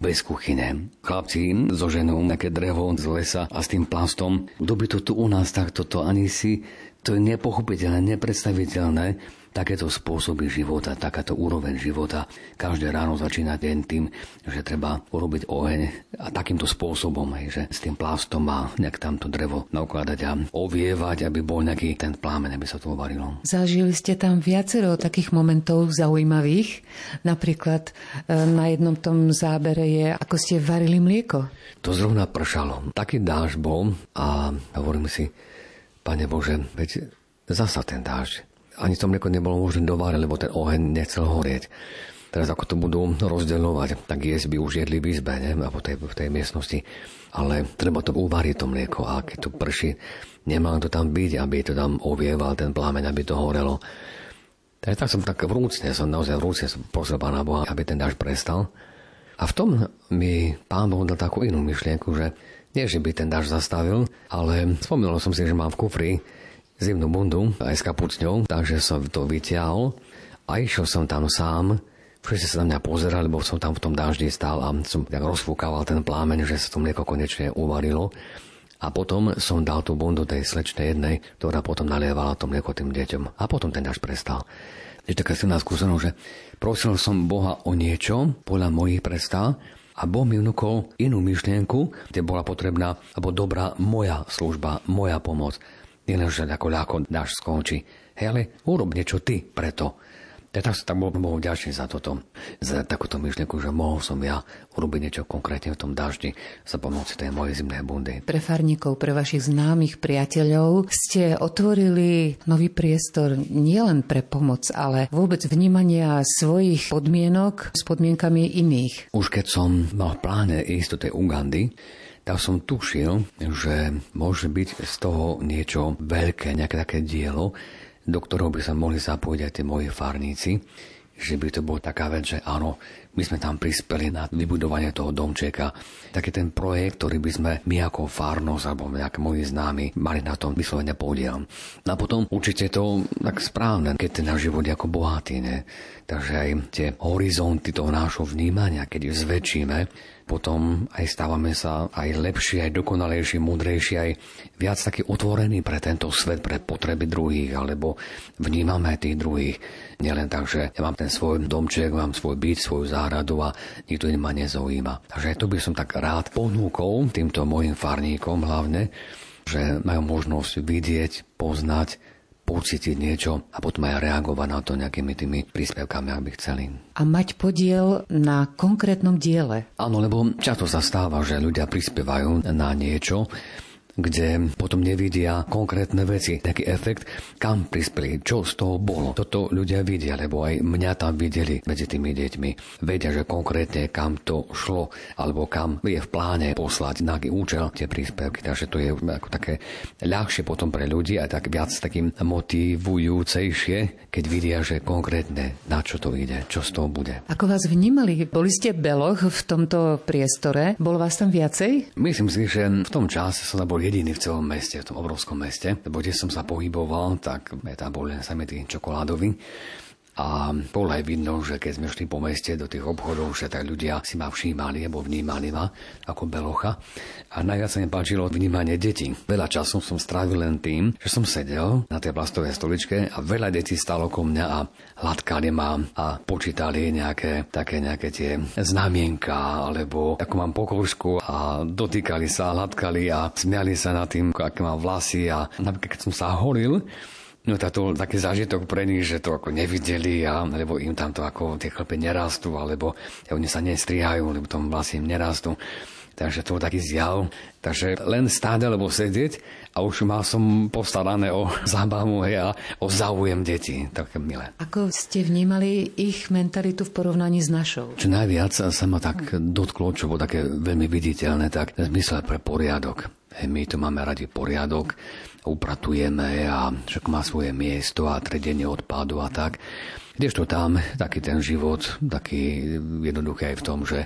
bez kuchyne. Chlapci so ženou nejaké drevo z lesa a s tým plastom. Kto by to tu u nás takto, to ani si, to je nepochopiteľné, nepredstaviteľné. Takéto spôsoby života, takáto úroveň života. Každé ráno začína deň tým, že treba urobiť oheň a takýmto spôsobom, hej, že s tým plástom má nejak tamto drevo naukladať a ovievať, aby bol nejaký ten plámen, aby sa to uvarilo. Zažili ste tam viacero takých momentov zaujímavých. Napríklad e, na jednom tom zábere je, ako ste varili mlieko. To zrovna pršalo. Taký dáž bol a hovorím si, Pane Bože, veď zasa ten dážď. Ani to mlieko nebolo možné dováriť, lebo ten oheň nechcel horieť. Teraz ako to budú rozdeľovať, tak jesť by už jedli v izbe, ne? v tej, v tej miestnosti. Ale treba to uvariť, to mlieko. A keď to prší, nemá to tam byť, aby to tam ovieval ten plámeň, aby to horelo. Tak, tak som tak vrúcne, som naozaj vrúcne prosil Pána Boha, aby ten dáž prestal. A v tom mi Pán Boh dal takú inú myšlienku, že nie, že by ten dáž zastavil, ale spomínal som si, že mám v kufri zimnú bundu aj s kapucňou, takže som to vyťahol a išiel som tam sám. Všetci sa na mňa pozerali, lebo som tam v tom daždi stál a som tak rozfúkával ten plámeň, že sa to mlieko konečne uvarilo. A potom som dal tú bundu tej slečnej jednej, ktorá potom nalievala to mlieko tým deťom. A potom ten dáž prestal. Je taká silná skúsenosť, že prosil som Boha o niečo podľa mojich predstav a Boh mi vnúkol inú myšlienku, kde bola potrebná, alebo dobrá moja služba, moja pomoc. Nielen, že ako ľahko dáš skončí. Hej, ale urob niečo ty preto. Ja tak som tak bol, bol vďačný za toto, za takúto myšlienku, že mohol som ja urobiť niečo konkrétne v tom daždi za pomoci tej mojej zimnej bundy. Pre farníkov, pre vašich známych priateľov ste otvorili nový priestor nielen pre pomoc, ale vôbec vnímania svojich podmienok s podmienkami iných. Už keď som mal v pláne ísť do tej Ugandy, tak som tušil, že môže byť z toho niečo veľké, nejaké také dielo, do ktorého by sa mohli zapojiť aj tie moji farníci, že by to bol taká vec, že áno, my sme tam prispeli na vybudovanie toho domčeka. Taký ten projekt, ktorý by sme my ako farnosť alebo nejaké moji známi mali na tom vyslovene podiel. A potom určite to tak správne, keď ten náš život je ako bohatý, ne? Takže aj tie horizonty toho nášho vnímania, keď zväčšíme, potom aj stávame sa aj lepší, aj dokonalejší, múdrejší, aj viac taký otvorený pre tento svet, pre potreby druhých, alebo vnímame tých druhých. Nielen tak, že ja mám ten svoj domček, mám svoj byt, svoju záhradu a nikto iný ma nezaujíma. Takže to by som tak rád ponúkol týmto mojim farníkom hlavne, že majú možnosť vidieť, poznať, pocítiť niečo a potom aj reagovať na to nejakými tými príspevkami, ak by chceli. A mať podiel na konkrétnom diele. Áno, lebo často sa stáva, že ľudia prispievajú na niečo, kde potom nevidia konkrétne veci, taký efekt, kam prispeli, čo z toho bolo. Toto ľudia vidia, lebo aj mňa tam videli medzi tými deťmi. Vedia, že konkrétne kam to šlo, alebo kam je v pláne poslať, na aký účel tie príspevky. Takže to je ako také ľahšie potom pre ľudí a tak viac takým motivujúcejšie, keď vidia, že konkrétne na čo to ide, čo z toho bude. Ako vás vnímali? Boli ste beloch v tomto priestore? Bolo vás tam viacej? Myslím si, že v tom čase som bol jediný v celom meste, v tom obrovskom meste, lebo kde som sa pohyboval, tak tam bol len sami tí čokoládový. A bolo aj vidno, že keď sme šli po meste do tých obchodov, že tak ľudia si ma všímali alebo vnímali ma ako belocha. A najviac sa mi páčilo vnímanie detí. Veľa času som strávil len tým, že som sedel na tej plastovej stoličke a veľa detí stalo ko mňa a hladkali ma a počítali nejaké také nejaké tie znamienka alebo takú mám pokožku a dotýkali sa, hladkali a smiali sa nad tým, aké mám vlasy a napríklad keď som sa holil, No to taký zážitok pre nich, že to ako nevideli, a, lebo im tam to ako tie chlpy nerastú, alebo oni sa nestrihajú, lebo tom vlastne im nerastú. Takže to bol taký zjav. Takže len stáť alebo sedieť a už mal som postarané o zábavu hej, a o záujem detí. Také milé. Ako ste vnímali ich mentalitu v porovnaní s našou? Čo najviac sa ma tak dotklo, čo bolo také veľmi viditeľné, tak zmysle pre poriadok. Hej, my tu máme radi poriadok upratujeme a však má svoje miesto a tredenie odpadu a tak. Kdežto tam taký ten život, taký jednoduchý aj v tom, že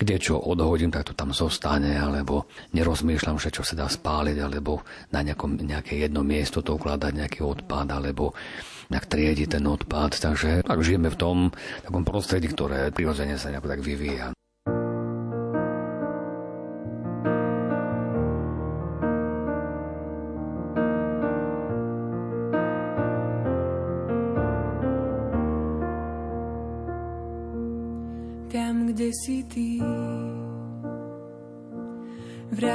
kde čo odhodím, tak to tam zostane, alebo nerozmýšľam, že čo sa dá spáliť, alebo na nejakom, nejaké jedno miesto to ukladať nejaký odpad, alebo nejak triediť ten odpad. Takže tak žijeme v tom takom prostredí, ktoré prirodzene sa nejako tak vyvíja.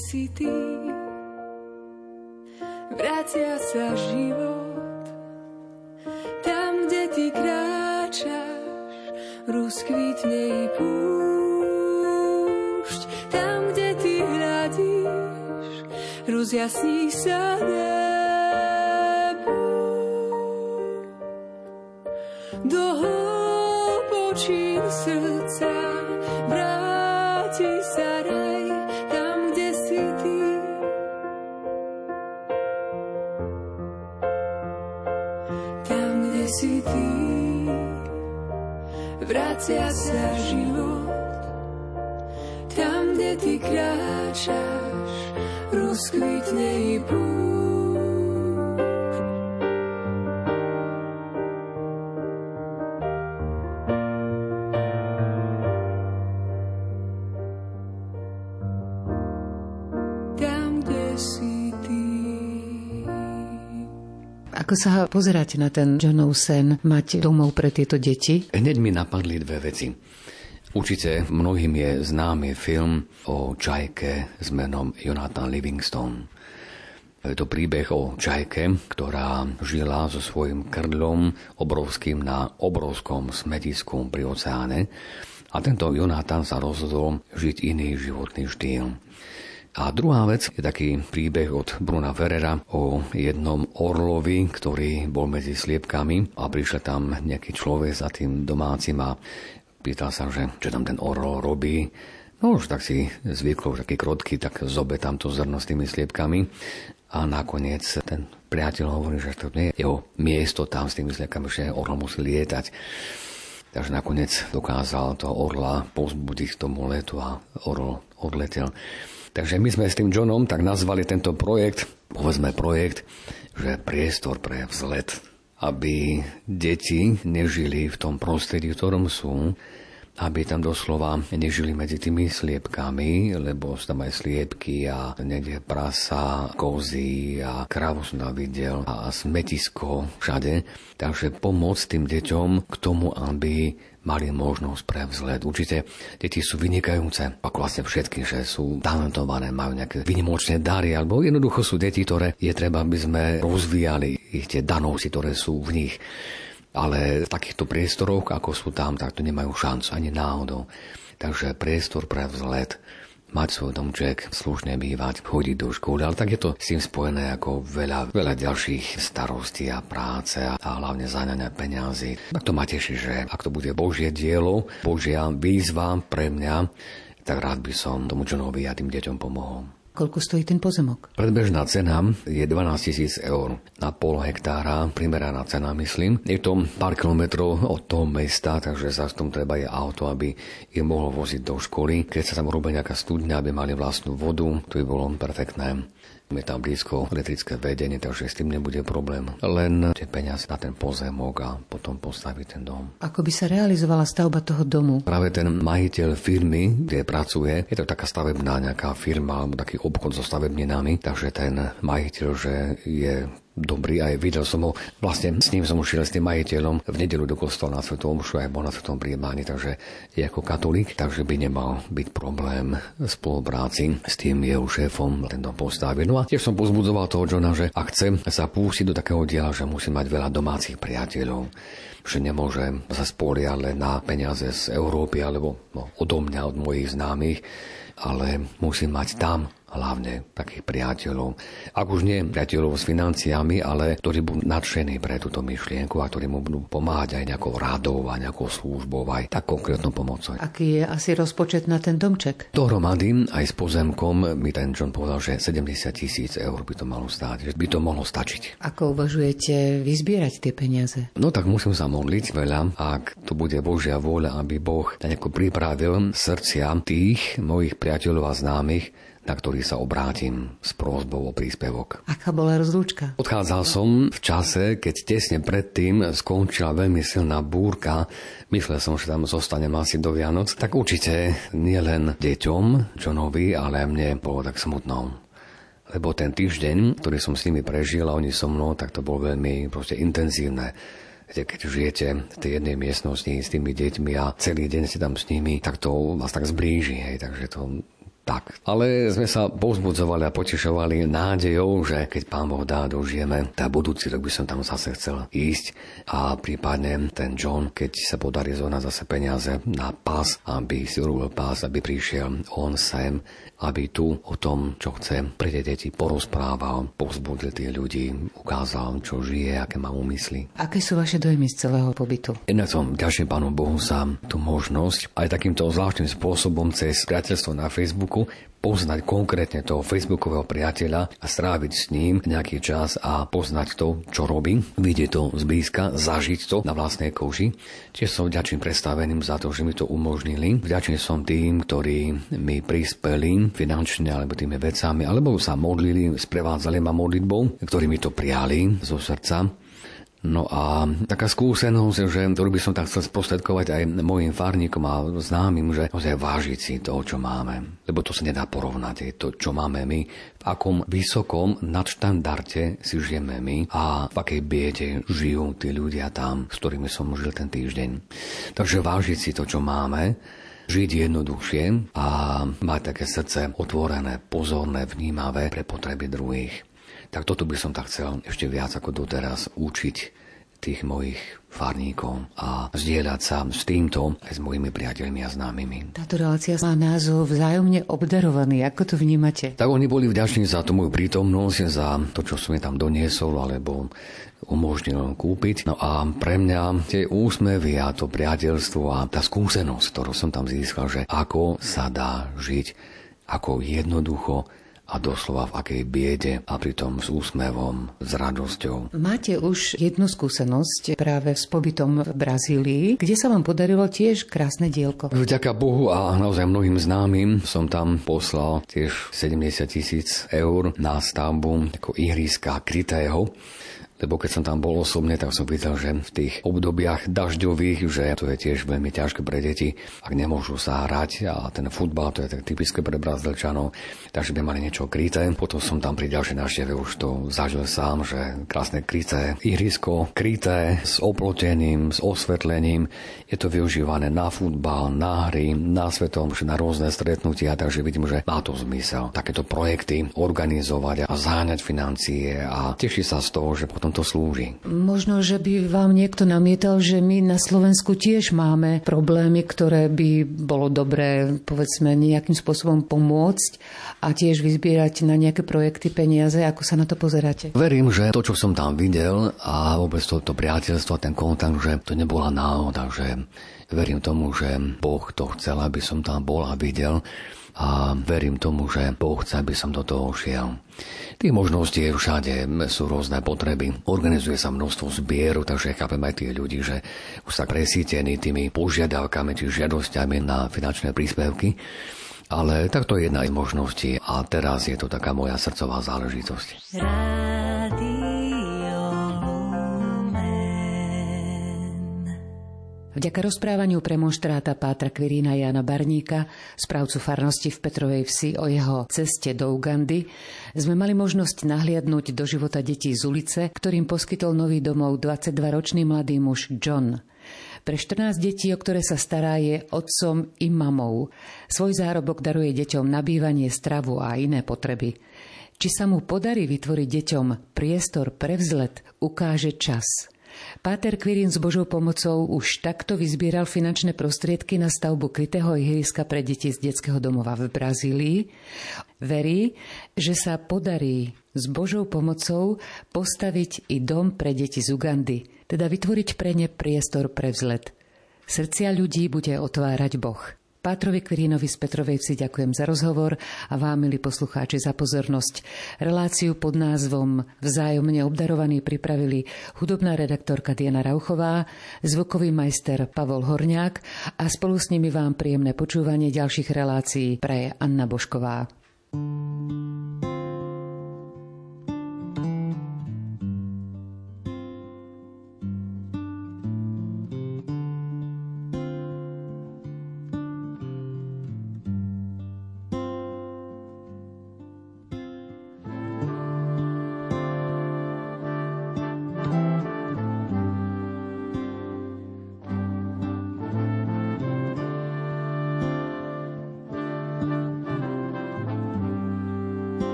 Si ty, vracia sa život. Tam, kde ty kráčaš, rozkvitne i púšť. Tam, kde ty hľadíš, rozjasní sa nebo. Ty kráčaš, rozkvitne i púšť. Tam, kde si ty. Ako sa pozeráte na ten Johnov sen mať domov pre tieto deti? Hneď mi napadli dve veci. Určite mnohým je známy film o čajke s menom Jonathan Livingstone. Je to príbeh o čajke, ktorá žila so svojím krdlom obrovským na obrovskom smetisku pri oceáne a tento Jonathan sa rozhodol žiť iný životný štýl. A druhá vec je taký príbeh od Bruna Ferrera o jednom orlovi, ktorý bol medzi sliepkami a prišiel tam nejaký človek za tým domácim a pýtal sa, že čo tam ten orol robí. No už tak si zvyklo, už taký krotky, tak zobe tam to zrno s tými sliepkami. A nakoniec ten priateľ hovorí, že to nie je jeho miesto tam s tými sliepkami, že orol musí lietať. Takže nakoniec dokázal to orla pozbudiť k tomu letu a orol odletel. Takže my sme s tým Johnom tak nazvali tento projekt, povedzme projekt, že priestor pre vzlet, aby deti nežili v tom prostredí, v ktorom sú, aby tam doslova nežili medzi tými sliepkami, lebo sú tam aj sliepky a niekde prasa, kozy a krávu som tam videl a smetisko všade. Takže pomôcť tým deťom k tomu, aby mali možnosť pre vzlet. Určite deti sú vynikajúce, ako vlastne všetky, že sú talentované, majú nejaké vynimočné dary, alebo jednoducho sú deti, ktoré je treba, aby sme rozvíjali ich tie danosti, ktoré sú v nich. Ale v takýchto priestoroch, ako sú tam, tak to nemajú šancu ani náhodou. Takže priestor pre vzlet, mať svoj domček, slušne bývať, chodiť do školy, ale tak je to s tým spojené ako veľa, veľa ďalších starostí a práce a, a hlavne zaňania peňazí. Tak to ma teší, že ak to bude Božie dielo, Božia výzva pre mňa, tak rád by som tomu Johnovi a tým deťom pomohol. Koľko stojí ten pozemok? Predbežná cena je 12 tisíc eur na pol hektára, primeraná cena myslím. Je to pár kilometrov od toho mesta, takže v tom treba je auto, aby je mohlo voziť do školy. Keď sa tam robí nejaká studňa, aby mali vlastnú vodu, to by bolo perfektné. Je tam blízko elektrické vedenie, takže s tým nebude problém. Len tie peniaze na ten pozemok a potom postaviť ten dom. Ako by sa realizovala stavba toho domu? Práve ten majiteľ firmy, kde pracuje, je to taká stavebná nejaká firma alebo taký obchod so stavebninami, takže ten majiteľ, že je dobrý aj videl som ho, vlastne s ním som už šiel s tým majiteľom v nedelu do kostola na Svetom Omšu aj bol na Svetom príjmaní, takže je ako katolík, takže by nemal byť problém spolupráci s tým jeho šéfom ten dom postaviť. No a tiež som pozbudzoval toho Johna, že ak chce sa pustiť do takého diela, že musí mať veľa domácich priateľov, že nemôže sa spoliať len na peniaze z Európy alebo no, odo mňa, od mojich známych, ale musí mať tam hlavne takých priateľov. Ak už nie priateľov s financiami, ale ktorí budú nadšení pre túto myšlienku a ktorí mu budú pomáhať aj nejakou rádou a nejakou službou, aj tak konkrétnou pomocou. Aký je asi rozpočet na ten domček? Dohromady aj s pozemkom mi ten John povedal, že 70 tisíc eur by to malo stáť, že by to mohlo stačiť. Ako uvažujete vyzbierať tie peniaze? No tak musím sa modliť veľa, ak to bude Božia vôľa, aby Boh nejako pripravil srdcia tých mojich priateľov a známych, na ktorý sa obrátim s prózbou o príspevok. Aká bola rozlúčka? Odchádzal som v čase, keď tesne predtým skončila veľmi silná búrka. Myslel som, že tam zostanem asi do Vianoc. Tak určite nielen deťom, Johnovi, ale mne bolo tak smutno. Lebo ten týždeň, ktorý som s nimi prežil a oni so mnou, tak to bolo veľmi proste intenzívne. Viete, keď žijete v tej jednej miestnosti s tými deťmi a celý deň ste tam s nimi, tak to vás tak zblíži. Hej, takže to tak. Ale sme sa povzbudzovali a potešovali nádejou, že keď pán Boh dá, dožijeme, tá budúci rok by som tam zase chcel ísť a prípadne ten John, keď sa podarí zohnať zase peniaze na pás, aby si urobil pás, aby prišiel on sem aby tu o tom, čo chce pre tie deti porozprával, povzbudil tých ľudí, ukázal, čo žije, aké má úmysly. Aké sú vaše dojmy z celého pobytu? Jednak som ďakujem Pánu Bohu za tú možnosť aj takýmto zvláštnym spôsobom cez priateľstvo na Facebooku poznať konkrétne toho facebookového priateľa a stráviť s ním nejaký čas a poznať to, čo robí, vidieť to zblízka, zažiť to na vlastnej koži. Tiež som vďačný predstaveným za to, že mi to umožnili. Vďačný som tým, ktorí mi prispeli finančne alebo tými vecami, alebo sa modlili, sprevádzali ma modlitbou, ktorí mi to prijali zo srdca. No a taká skúsenosť, že ktorú by som tak chcel sprostredkovať aj mojim farníkom a známym, že naozaj vážiť si to, čo máme. Lebo to sa nedá porovnať, je to, čo máme my, v akom vysokom nadštandarte si žijeme my a v akej biede žijú tí ľudia tam, s ktorými som žil ten týždeň. Takže vážiť si to, čo máme, žiť jednoduchšie a mať také srdce otvorené, pozorné, vnímavé pre potreby druhých. Tak toto by som tak chcel ešte viac ako doteraz učiť tých mojich farníkov a zdieľať sa s týmto aj s mojimi priateľmi a známymi. Táto relácia má názov vzájomne obdarovaný. Ako to vnímate? Tak oni boli vďační za tú moju prítomnosť, za to, čo som je tam doniesol, alebo umožnil kúpiť. No a pre mňa tie úsmevy a to priateľstvo a tá skúsenosť, ktorú som tam získal, že ako sa dá žiť, ako jednoducho a doslova v akej biede a pritom s úsmevom, s radosťou. Máte už jednu skúsenosť práve s pobytom v Brazílii, kde sa vám podarilo tiež krásne dielko. Vďaka Bohu a naozaj mnohým známym som tam poslal tiež 70 tisíc eur na stavbu ako ihriska krytého lebo keď som tam bol osobne, tak som videl, že v tých obdobiach dažďových, že to je tiež veľmi ťažké pre deti, ak nemôžu sa hrať a ten futbal, to je tak typické pre Brazílčanov, takže by mali niečo kryté. Potom som tam pri ďalšej návšteve už to zažil sám, že krásne kryté ihrisko, kryté s oplotením, s osvetlením, je to využívané na futbal, na hry, na svetom, na rôzne stretnutia, takže vidím, že má to zmysel takéto projekty organizovať a záňať financie a teší sa z toho, že potom to slúži. Možno, že by vám niekto namietal, že my na Slovensku tiež máme problémy, ktoré by bolo dobré, povedzme, nejakým spôsobom pomôcť a tiež vyzbierať na nejaké projekty peniaze. Ako sa na to pozeráte? Verím, že to, čo som tam videl a vôbec toto priateľstvo, ten kontakt, že to nebola náhoda, že verím tomu, že Boh to chcel, aby som tam bol a videl a verím tomu, že Boh chce, aby som do toho šiel. Tých možností je všade, sú rôzne potreby. Organizuje sa množstvo zbieru, takže chápem aj tých ľudí, že už sa presítení tými požiadavkami či žiadosťami na finančné príspevky. Ale takto je jedna z možností a teraz je to taká moja srdcová záležitosť. Rádio. Vďaka rozprávaniu premonštráta Pátra Kvirína Jana Barníka, správcu farnosti v Petrovej vsi o jeho ceste do Ugandy, sme mali možnosť nahliadnúť do života detí z ulice, ktorým poskytol nový domov 22-ročný mladý muž John. Pre 14 detí, o ktoré sa stará, je otcom i mamou. Svoj zárobok daruje deťom nabývanie, stravu a iné potreby. Či sa mu podarí vytvoriť deťom priestor pre vzlet, ukáže čas – Páter Quirin s Božou pomocou už takto vyzbieral finančné prostriedky na stavbu krytého ihriska pre deti z detského domova v Brazílii. Verí, že sa podarí s Božou pomocou postaviť i dom pre deti z Ugandy, teda vytvoriť pre ne priestor pre vzlet. Srdcia ľudí bude otvárať Boh. Pátrovi Kvirínovi z Petrovej Vsi ďakujem za rozhovor a vám, milí poslucháči, za pozornosť. Reláciu pod názvom Vzájomne obdarovaní pripravili hudobná redaktorka Diana Rauchová, zvukový majster Pavol Horňák a spolu s nimi vám príjemné počúvanie ďalších relácií praje Anna Bošková. thank you